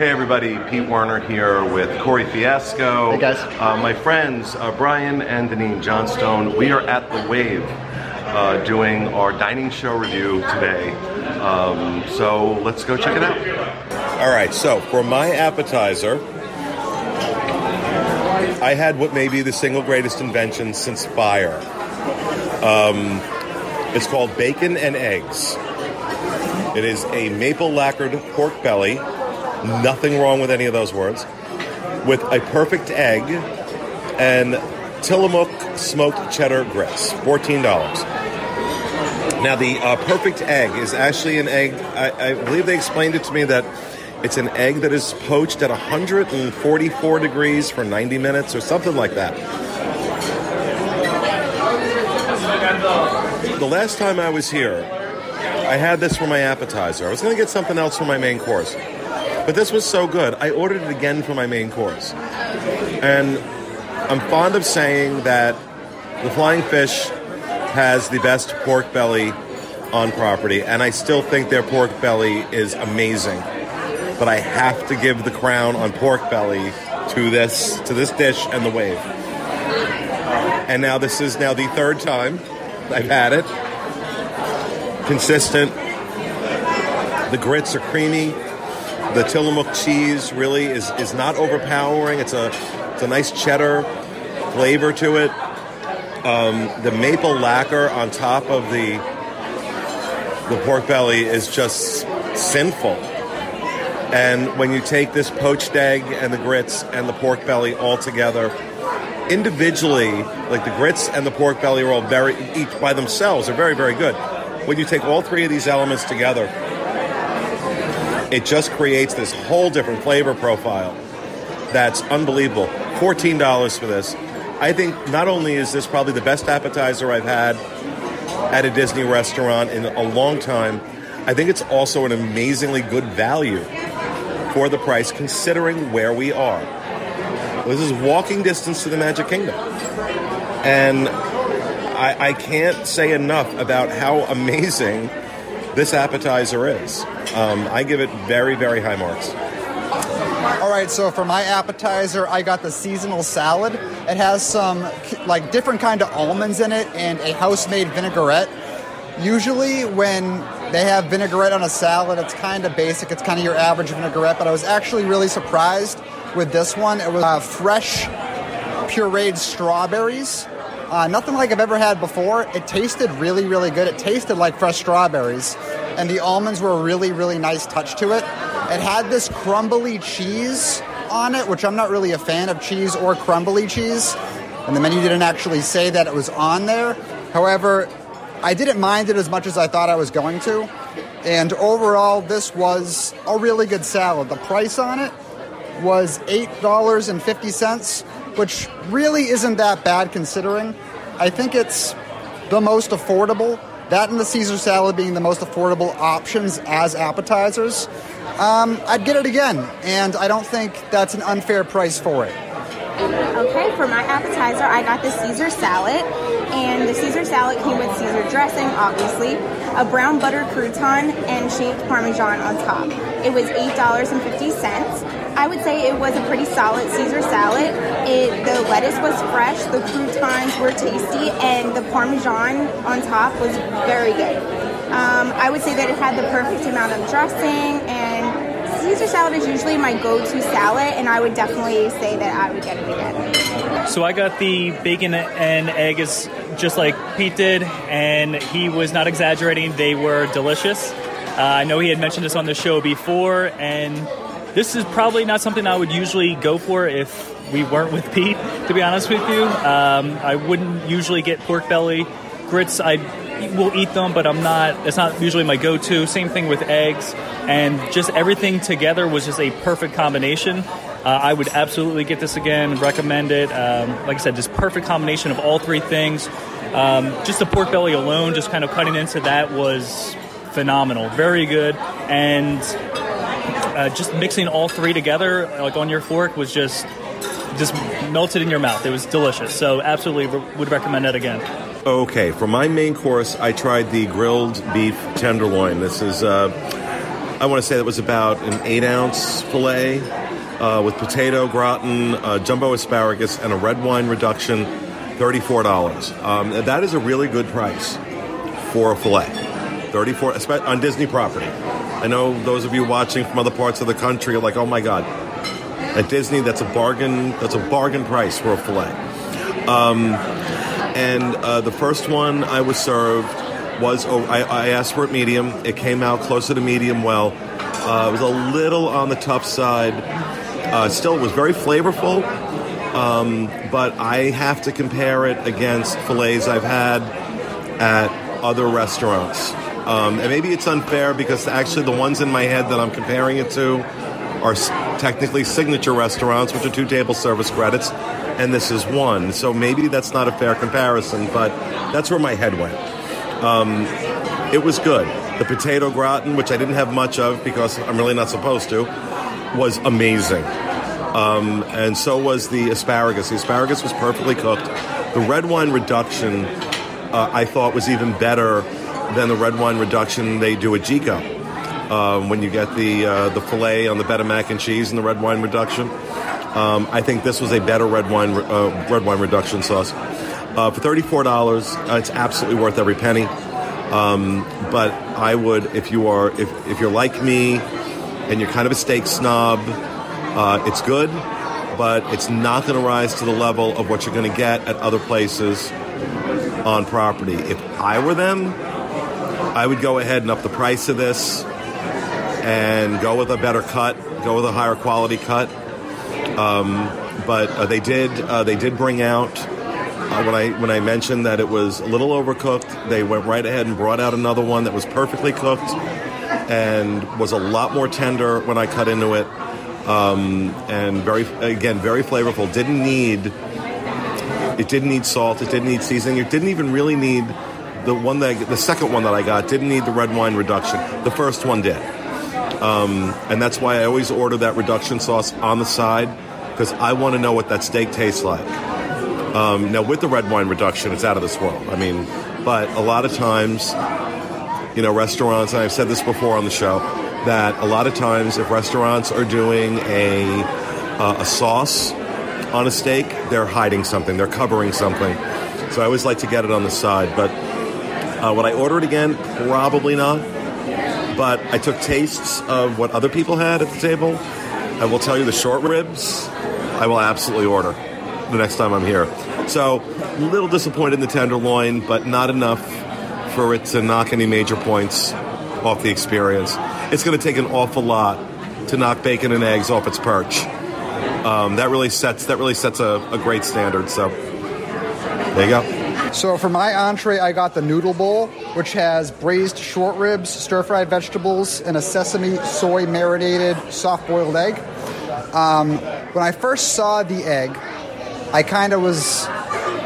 Hey everybody, Pete Werner here with Corey Fiasco. Hey, guys. Uh, my friends uh, Brian and Deneen Johnstone. We are at the Wave uh, doing our dining show review today. Um, so let's go check it out. All right, so for my appetizer, I had what may be the single greatest invention since fire. Um, it's called bacon and eggs. It is a maple lacquered pork belly Nothing wrong with any of those words. With a perfect egg and Tillamook smoked cheddar grits, $14. Now, the uh, perfect egg is actually an egg, I, I believe they explained it to me that it's an egg that is poached at 144 degrees for 90 minutes or something like that. The last time I was here, I had this for my appetizer. I was going to get something else for my main course. But this was so good, I ordered it again for my main course. And I'm fond of saying that the Flying Fish has the best pork belly on property, and I still think their pork belly is amazing. But I have to give the crown on pork belly to this to this dish and the wave. And now this is now the third time I've had it. Consistent. The grits are creamy. The Tillamook cheese really is, is not overpowering. It's a it's a nice cheddar flavor to it. Um, the maple lacquer on top of the the pork belly is just sinful. And when you take this poached egg and the grits and the pork belly all together, individually, like the grits and the pork belly are all very each by themselves are very very good. When you take all three of these elements together, it just creates this whole different flavor profile that's unbelievable. $14 for this. I think not only is this probably the best appetizer I've had at a Disney restaurant in a long time, I think it's also an amazingly good value for the price considering where we are. This is walking distance to the Magic Kingdom. And I, I can't say enough about how amazing this appetizer is. Um, I give it very, very high marks. All right, so for my appetizer, I got the seasonal salad. It has some like different kind of almonds in it and a house-made vinaigrette. Usually, when they have vinaigrette on a salad, it's kind of basic. It's kind of your average vinaigrette. But I was actually really surprised with this one. It was uh, fresh, pureed strawberries. Uh, nothing like I've ever had before. It tasted really, really good. It tasted like fresh strawberries and the almonds were a really, really nice touch to it. It had this crumbly cheese on it, which I'm not really a fan of cheese or crumbly cheese. And the menu didn't actually say that it was on there. However, I didn't mind it as much as I thought I was going to. And overall, this was a really good salad. The price on it was $8.50, which really isn't that bad considering. I think it's the most affordable that and the Caesar salad being the most affordable options as appetizers. Um, I'd get it again, and I don't think that's an unfair price for it. Okay, for my appetizer, I got the Caesar salad, and the Caesar salad came with Caesar dressing, obviously, a brown butter crouton, and shaved Parmesan on top. It was $8.50. I would say it was a pretty solid Caesar salad. It the lettuce was fresh, the croutons were tasty, and the Parmesan on top was very good. Um, I would say that it had the perfect amount of dressing and Caesar salad is usually my go-to salad, and I would definitely say that I would get it again. So I got the bacon and egg is just like Pete did, and he was not exaggerating. They were delicious. Uh, I know he had mentioned this on the show before, and this is probably not something I would usually go for if we weren't with Pete. To be honest with you, um, I wouldn't usually get pork belly grits. I will eat them, but I'm not. It's not usually my go-to. Same thing with eggs, and just everything together was just a perfect combination. Uh, I would absolutely get this again. And recommend it. Um, like I said, just perfect combination of all three things. Um, just the pork belly alone, just kind of cutting into that was phenomenal. Very good, and uh, just mixing all three together, like on your fork, was just just melted in your mouth. It was delicious. So absolutely would recommend it again. Okay, for my main course, I tried the grilled beef tenderloin. This is uh, I want to say that was about an eight ounce fillet uh, with potato gratin, uh, jumbo asparagus, and a red wine reduction. Thirty-four dollars. Um, that is a really good price for a fillet. Thirty-four on Disney property. I know those of you watching from other parts of the country are like, "Oh my god!" At Disney, that's a bargain. That's a bargain price for a fillet. Um, and uh, the first one I was served was oh, I, I asked for it medium. It came out closer to medium well. Uh, it was a little on the tough side. Uh, still, it was very flavorful. Um, but I have to compare it against fillets I've had at other restaurants. Um, and maybe it's unfair because actually the ones in my head that I'm comparing it to are technically signature restaurants, which are two table service credits, and this is one. So maybe that's not a fair comparison, but that's where my head went. Um, it was good. The potato gratin, which I didn't have much of because I'm really not supposed to, was amazing. Um, and so was the asparagus. The asparagus was perfectly cooked. The red wine reduction, uh, I thought, was even better than the red wine reduction they do at Jiko. Um, when you get the uh, the fillet on the bed of mac and cheese and the red wine reduction, um, I think this was a better red wine uh, red wine reduction sauce. Uh, for thirty four dollars, uh, it's absolutely worth every penny. Um, but I would, if you are, if, if you're like me, and you're kind of a steak snob, uh, it's good, but it's not going to rise to the level of what you're going to get at other places on property. If I were them, I would go ahead and up the price of this and go with a better cut, go with a higher quality cut. Um, but uh, they did uh, they did bring out uh, when I when I mentioned that it was a little overcooked. They went right ahead and brought out another one that was perfectly cooked and was a lot more tender when I cut into it. Um, and very again very flavorful. Didn't need it didn't need salt. It didn't need seasoning. It didn't even really need the one that the second one that I got didn't need the red wine reduction. The first one did, um, and that's why I always order that reduction sauce on the side because I want to know what that steak tastes like. Um, now with the red wine reduction, it's out of this world. I mean, but a lot of times, you know, restaurants. And I've said this before on the show that a lot of times, if restaurants are doing a uh, a sauce on a steak, they're hiding something. They're covering something. So I always like to get it on the side. But uh, would I order it again? Probably not. But I took tastes of what other people had at the table. I will tell you the short ribs, I will absolutely order the next time I'm here. So, a little disappointed in the tenderloin, but not enough for it to knock any major points off the experience. It's going to take an awful lot to knock bacon and eggs off its perch. Um, that really sets that really sets a, a great standard. So, there you go. So for my entree, I got the noodle bowl, which has braised short ribs, stir-fried vegetables, and a sesame soy marinated soft-boiled egg. Um, when I first saw the egg, I kind of was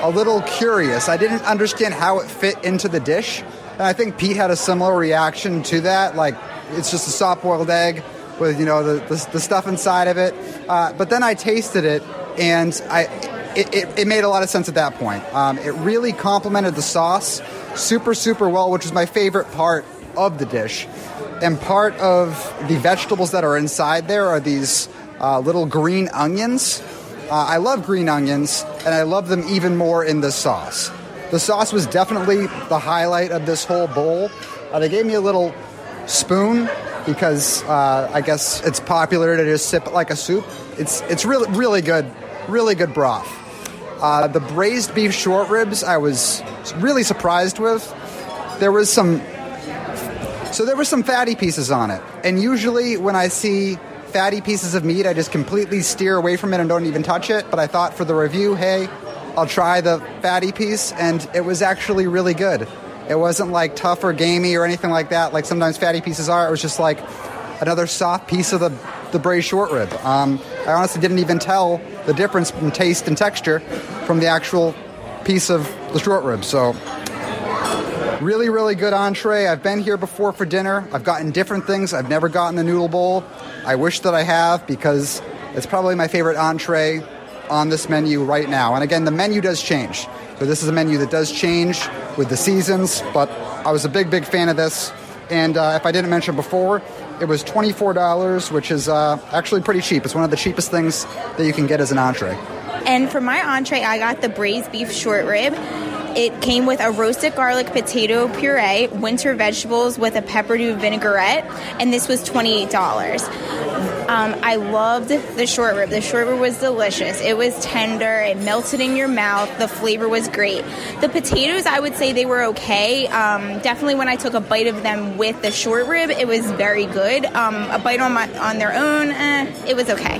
a little curious. I didn't understand how it fit into the dish, and I think Pete had a similar reaction to that. Like it's just a soft-boiled egg with you know the, the, the stuff inside of it. Uh, but then I tasted it, and I it, it, it made a lot of sense at that point. Um, it really complemented the sauce super, super well, which was my favorite part of the dish. And part of the vegetables that are inside there are these uh, little green onions. Uh, I love green onions, and I love them even more in this sauce. The sauce was definitely the highlight of this whole bowl. Uh, they gave me a little spoon because uh, I guess it's popular to just sip it like a soup. It's it's really really good, really good broth. Uh, the braised beef short ribs, I was really surprised with. There was some, so there were some fatty pieces on it, and usually when I see fatty pieces of meat, I just completely steer away from it and don't even touch it. But I thought for the review, hey, I'll try the fatty piece, and it was actually really good. It wasn't like tough or gamey or anything like that, like sometimes fatty pieces are. It was just like another soft piece of the, the braised short rib. Um, I honestly didn't even tell the difference in taste and texture from the actual piece of the short rib. So, really, really good entree. I've been here before for dinner. I've gotten different things. I've never gotten the noodle bowl. I wish that I have because it's probably my favorite entree on this menu right now. And again, the menu does change. So, this is a menu that does change with the seasons, but I was a big, big fan of this. And uh, if I didn't mention before, It was $24, which is uh, actually pretty cheap. It's one of the cheapest things that you can get as an entree. And for my entree, I got the braised beef short rib. It came with a roasted garlic potato puree, winter vegetables with a peppadew vinaigrette, and this was $28. Um, I loved the short rib. The short rib was delicious. It was tender. It melted in your mouth. The flavor was great. The potatoes, I would say they were okay. Um, definitely when I took a bite of them with the short rib, it was very good. Um, a bite on my on their own, eh, it was okay.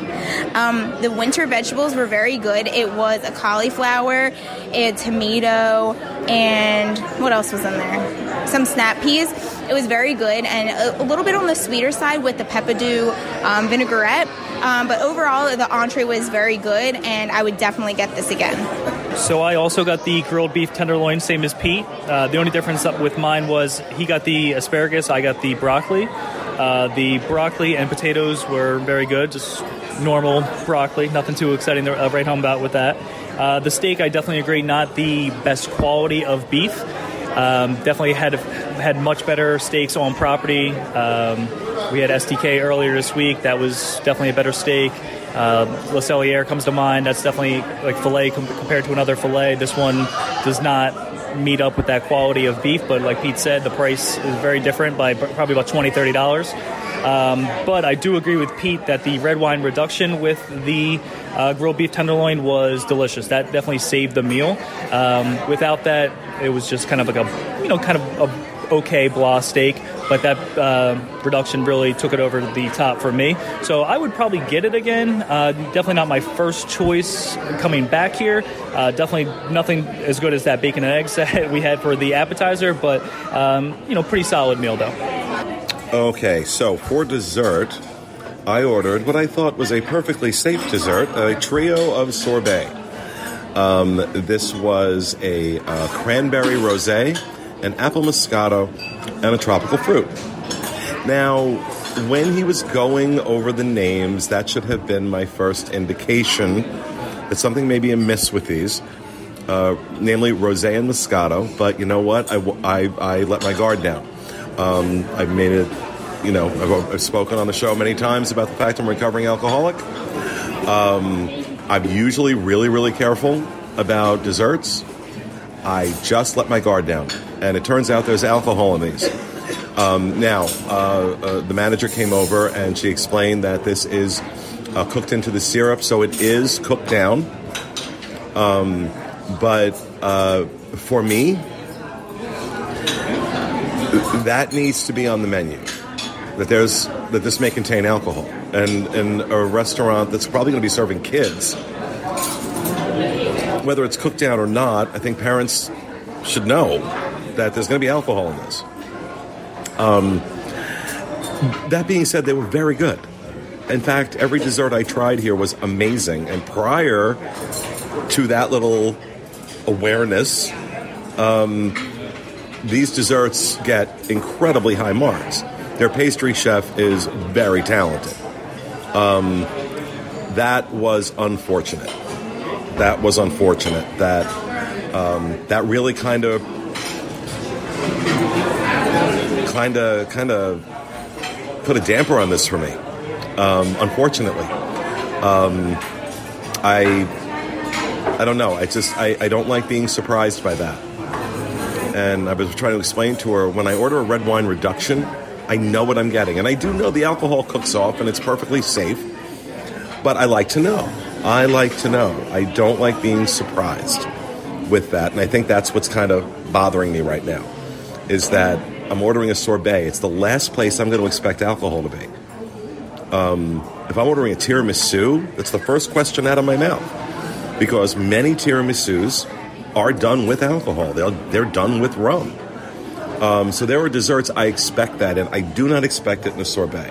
Um, the winter vegetables were very good. It was a cauliflower, a tomato, and what else was in there? Some snap peas. It was very good and a, a little bit on the sweeter side with the peppadew um, vinaigrette. Um, but overall, the entree was very good, and I would definitely get this again. So I also got the grilled beef tenderloin, same as Pete. Uh, the only difference with mine was he got the asparagus, I got the broccoli. Uh, the broccoli and potatoes were very good, just normal broccoli, nothing too exciting to uh, write home about with that. Uh, the steak, I definitely agree, not the best quality of beef. Um, definitely had had much better steaks on property. Um, we had STK earlier this week. That was definitely a better steak. Uh, Cellier comes to mind. That's definitely like filet com- compared to another filet. This one does not meet up with that quality of beef, but like Pete said, the price is very different by probably about $20, $30. Um, but I do agree with Pete that the red wine reduction with the uh, grilled beef tenderloin was delicious. That definitely saved the meal. Um, without that, it was just kind of like a, you know, kind of a okay blah steak, but that uh, reduction really took it over the top for me. So I would probably get it again. Uh, definitely not my first choice coming back here. Uh, definitely nothing as good as that bacon and eggs that we had for the appetizer, but um, you know, pretty solid meal though. Okay, so for dessert, I ordered what I thought was a perfectly safe dessert a trio of sorbet. Um, this was a uh, cranberry rose, an apple moscato, and a tropical fruit. Now, when he was going over the names, that should have been my first indication that something may be amiss with these, uh, namely rose and moscato. But you know what? I, I, I let my guard down. Um, I've made it, you know, I've, I've, spoken on the show many times about the fact I'm a recovering alcoholic. Um, I'm usually really, really careful about desserts. I just let my guard down, and it turns out there's alcohol in these. Um, now, uh, uh, the manager came over and she explained that this is uh, cooked into the syrup, so it is cooked down. Um, but uh, for me, that needs to be on the menu. That there's that this may contain alcohol, and in a restaurant that's probably going to be serving kids, whether it's cooked out or not, I think parents should know that there's going to be alcohol in this. Um, that being said, they were very good. In fact, every dessert I tried here was amazing. And prior to that little awareness, um, these desserts get incredibly high marks. Their pastry chef is very talented. Um, that was unfortunate. That was unfortunate. That um, that really kind of, kind of, kind of put a damper on this for me. Um, unfortunately, um, I I don't know. I just I, I don't like being surprised by that and I was trying to explain to her when I order a red wine reduction, I know what I'm getting. And I do know the alcohol cooks off and it's perfectly safe, but I like to know. I like to know. I don't like being surprised with that. And I think that's what's kind of bothering me right now is that I'm ordering a sorbet. It's the last place I'm going to expect alcohol to be. Um, if I'm ordering a tiramisu, that's the first question out of my mouth because many tiramisus are done with alcohol. They're, they're done with rum. Um, so there are desserts I expect that and I do not expect it in a sorbet.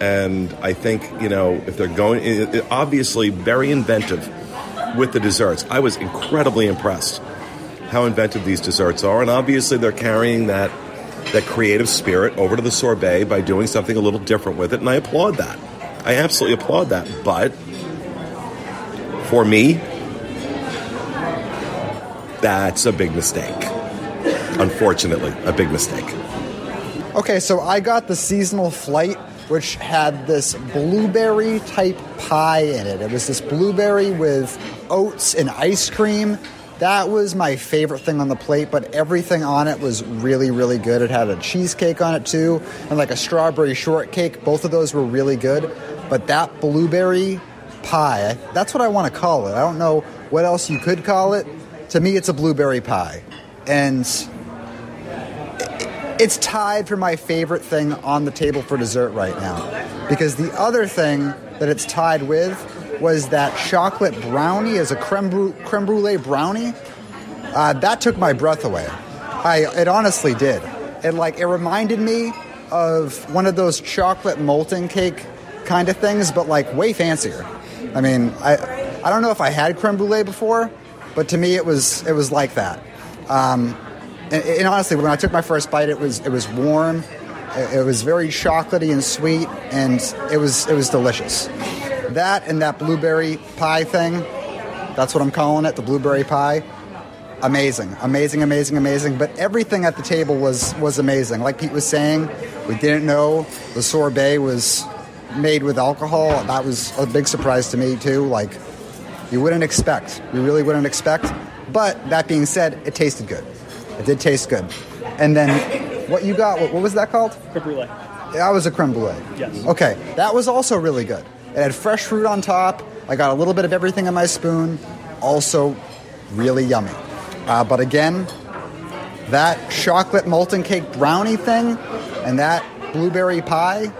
And I think, you know, if they're going, it, it, obviously very inventive with the desserts. I was incredibly impressed how inventive these desserts are. And obviously they're carrying that, that creative spirit over to the sorbet by doing something a little different with it. And I applaud that. I absolutely applaud that. But for me, that's a big mistake. Unfortunately, a big mistake. Okay, so I got the seasonal flight, which had this blueberry type pie in it. It was this blueberry with oats and ice cream. That was my favorite thing on the plate, but everything on it was really, really good. It had a cheesecake on it too, and like a strawberry shortcake. Both of those were really good. But that blueberry pie, that's what I want to call it. I don't know what else you could call it. To me, it's a blueberry pie. And it's tied for my favorite thing on the table for dessert right now. Because the other thing that it's tied with was that chocolate brownie as a creme, creme brulee brownie. Uh, that took my breath away. I, it honestly did. It like it reminded me of one of those chocolate molten cake kind of things, but like way fancier. I mean, I I don't know if I had creme brulee before, but to me it was it was like that. Um, and, and honestly, when I took my first bite, it was it was warm, it, it was very chocolatey and sweet, and it was it was delicious. That and that blueberry pie thing, that's what I'm calling it, the blueberry pie. Amazing, amazing, amazing, amazing. But everything at the table was was amazing. Like Pete was saying, we didn't know the sorbet was made with alcohol. That was a big surprise to me too. Like you wouldn't expect, you really wouldn't expect. But that being said, it tasted good. It did taste good. And then what you got? What, what was that called? Creme brulee. That was a creme brulee. Yes. Okay, that was also really good. It had fresh fruit on top. I got a little bit of everything in my spoon. Also, really yummy. Uh, but again, that chocolate molten cake brownie thing and that blueberry pie,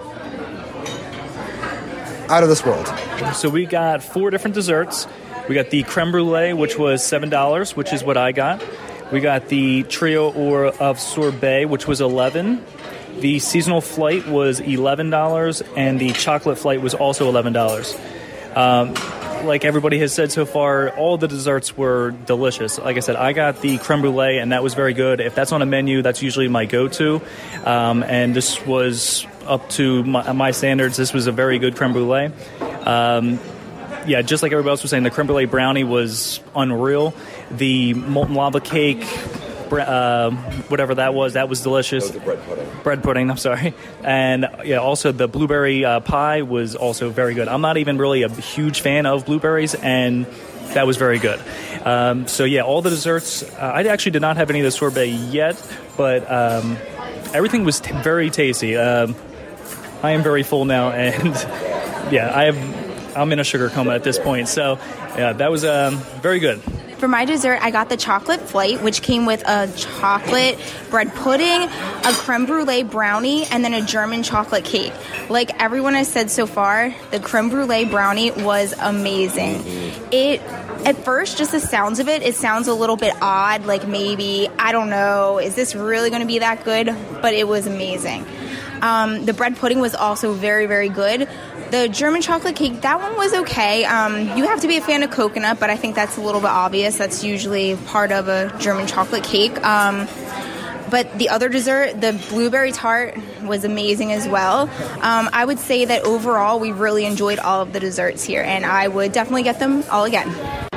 out of this world. So we got four different desserts. We got the creme brulee, which was seven dollars, which is what I got. We got the trio or of sorbet, which was eleven. The seasonal flight was eleven dollars, and the chocolate flight was also eleven dollars. Um, like everybody has said so far, all the desserts were delicious. Like I said, I got the creme brulee, and that was very good. If that's on a menu, that's usually my go-to. Um, and this was up to my, my standards. This was a very good creme brulee. Um, yeah, just like everybody else was saying, the creme brulee brownie was unreal. The molten lava cake, uh, whatever that was, that was delicious. bread pudding. Bread pudding, I'm sorry. And yeah, also the blueberry uh, pie was also very good. I'm not even really a huge fan of blueberries, and that was very good. Um, so yeah, all the desserts. Uh, I actually did not have any of the sorbet yet, but um, everything was t- very tasty. Um, I am very full now, and yeah, I have. I'm in a sugar coma at this point, so yeah, that was um, very good. For my dessert, I got the chocolate flight, which came with a chocolate bread pudding, a creme brulee brownie, and then a German chocolate cake. Like everyone has said so far, the creme brulee brownie was amazing. It at first, just the sounds of it, it sounds a little bit odd. Like maybe I don't know, is this really going to be that good? But it was amazing. Um, the bread pudding was also very, very good. The German chocolate cake, that one was okay. Um, you have to be a fan of coconut, but I think that's a little bit obvious. That's usually part of a German chocolate cake. Um, but the other dessert, the blueberry tart, was amazing as well. Um, I would say that overall, we really enjoyed all of the desserts here, and I would definitely get them all again.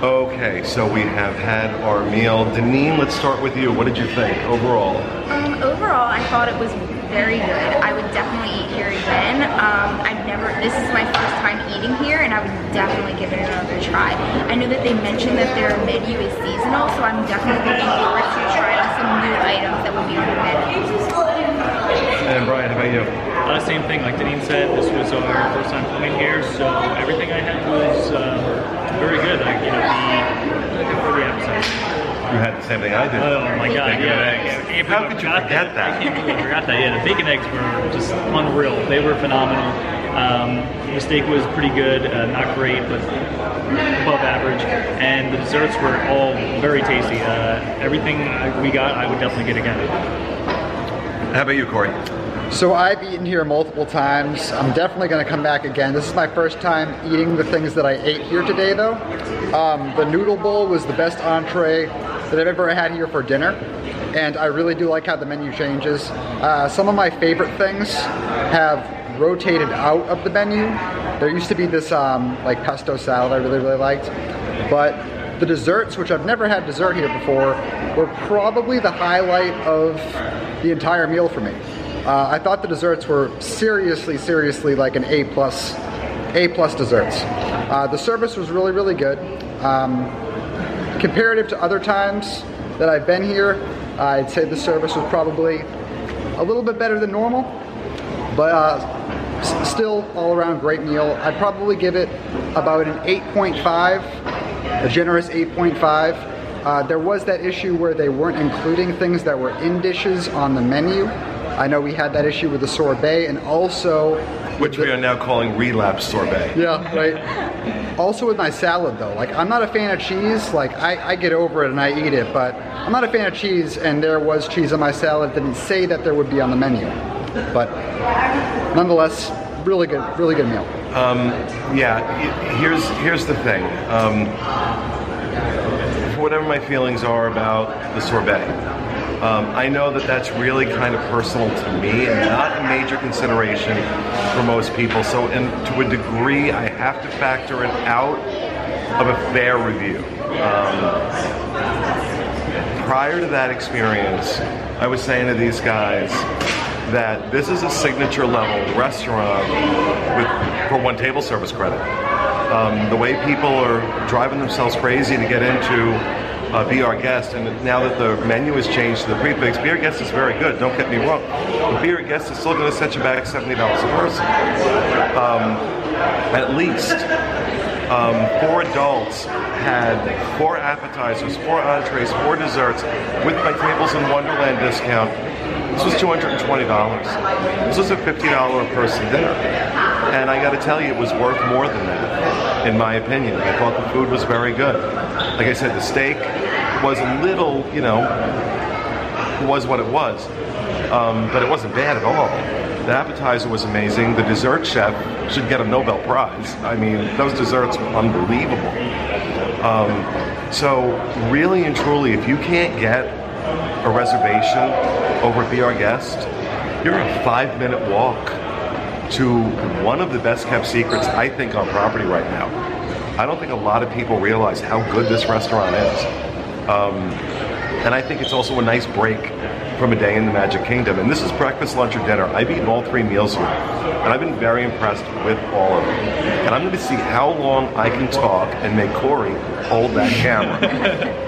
Okay, so we have had our meal. Deneen, let's start with you. What did you think overall? Um, overall, I thought it was very good. I would definitely eat here again. Um, I've never, this is my first time eating here, and I would definitely give it another try. I know that they mentioned that their menu is seasonal, so I'm definitely looking forward to trying some new items that will be on the menu. And Brian, how about you? Uh, same thing, like Deneen said, this was our first time coming here, so everything I had was um, very good. Like, you know, the, for the appetizer. You had the same thing I did. Oh my god, Bacon yeah. eggs. How could you forget that? I can't believe I forgot that. Yeah, the bacon eggs were just unreal. They were phenomenal. Um, the steak was pretty good, uh, not great, but above average. And the desserts were all very tasty. Uh, everything we got, I would definitely get again. How about you, Corey? So I've eaten here multiple times. I'm definitely to come back again. This is my first time eating the things that I ate here today, though. Um, the noodle bowl was the best entree that I've ever had here for dinner, and I really do like how the menu changes. Uh, some of my favorite things have rotated out of the menu. There used to be this um, like pesto salad I really really liked, but the desserts, which I've never had dessert here before, were probably the highlight of the entire meal for me. Uh, I thought the desserts were seriously, seriously like an A plus, A plus desserts. Uh, the service was really, really good. Um, comparative to other times that I've been here, I'd say the service was probably a little bit better than normal, but uh, still all around great meal. I'd probably give it about an 8.5, a generous 8.5. Uh, there was that issue where they weren't including things that were in dishes on the menu. I know we had that issue with the sorbet and also Which we are now calling relapse sorbet. yeah, right. Also with my salad though, like I'm not a fan of cheese. Like I, I get over it and I eat it, but I'm not a fan of cheese. And there was cheese on my salad. Didn't say that there would be on the menu, but nonetheless, really good, really good meal. Yeah, here's here's the thing. Um, whatever my feelings are about the sorbet, um, I know that that's really kind of personal to me and not a major consideration for most people. So, to a degree, I have to factor it out of a fair review. Um, prior to that experience, I was saying to these guys that this is a signature level restaurant with for one table service credit. Um, the way people are driving themselves crazy to get into uh, Be Our Guest, and now that the menu has changed to the prix fixe, Be Our Guest is very good, don't get me wrong. But Be Our Guest is still going to set you back $70 a person. Um, at least. Um, four adults had four appetizers, four entrees, four desserts with my Tables in Wonderland discount. This was $220. This was a $50 a person dinner. And I got to tell you, it was worth more than that, in my opinion. I thought the food was very good. Like I said, the steak was a little, you know, was what it was. Um, but it wasn't bad at all. The appetizer was amazing. The dessert chef should get a Nobel Prize. I mean, those desserts were unbelievable. Um, so, really and truly, if you can't get a reservation over Be Our Guest, you're a five minute walk to one of the best kept secrets, I think, on property right now. I don't think a lot of people realize how good this restaurant is. Um, and I think it's also a nice break from a day in the Magic Kingdom. And this is breakfast, lunch, or dinner. I've eaten all three meals here. And I've been very impressed with all of them. And I'm going to see how long I can talk and make Corey hold that camera.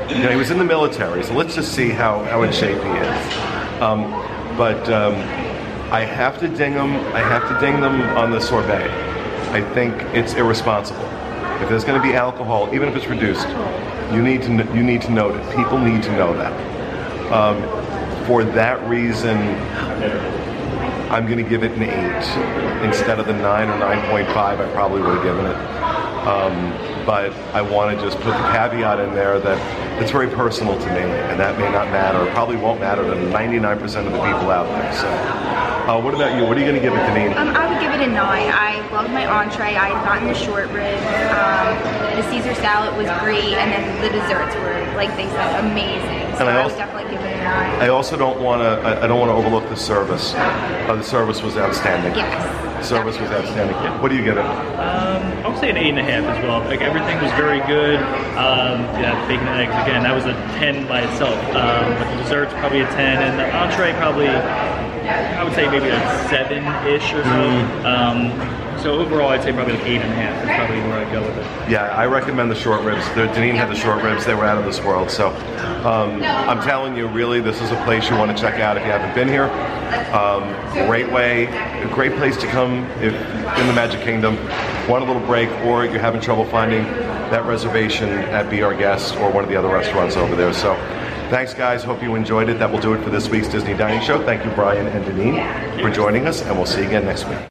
you know, he was in the military, so let's just see how, how in shape he is. Um, but um, I have to ding them. I have to ding them on the sorbet. I think it's irresponsible. If there's going to be alcohol, even if it's reduced, you need to you need to note it. People need to know that. Um, for that reason, I'm going to give it an eight instead of the nine or nine point five. I probably would have given it. Um, but I want to just put the caveat in there that it's very personal to me, and that may not matter. Probably won't matter to 99% of the people out there. So, uh, what about you? What are you going to give it, Deneen? Um, I would give it a nine. I loved my entree. I had gotten the short ribs. Um, the Caesar salad was great, and then the desserts were, like they said, amazing. So And I I, also- would definitely give it a nine. I also don't want to. I, I don't want to overlook the service. Uh, the service was outstanding. Yes. Service was outstanding. What do you give it? I would say an eight and a half as well. Like everything was very good. Um, yeah, bacon and eggs again. That was a ten by itself. Um, but the desserts probably a ten, and the entree probably I would say maybe a seven ish or so. Um, so overall, I'd say probably like eight and a half is probably where I'd go with it. Yeah, I recommend the short ribs. The Deneen had the short ribs; they were out of this world. So, um, I'm telling you, really, this is a place you want to check out if you haven't been here. Um, great way, a great place to come if in the Magic Kingdom. Want a little break, or you're having trouble finding that reservation at Be Our Guest or one of the other restaurants over there. So. Thanks, guys. Hope you enjoyed it. That will do it for this week's Disney Dining Show. Thank you, Brian and Deneen, for joining us, and we'll see you again next week.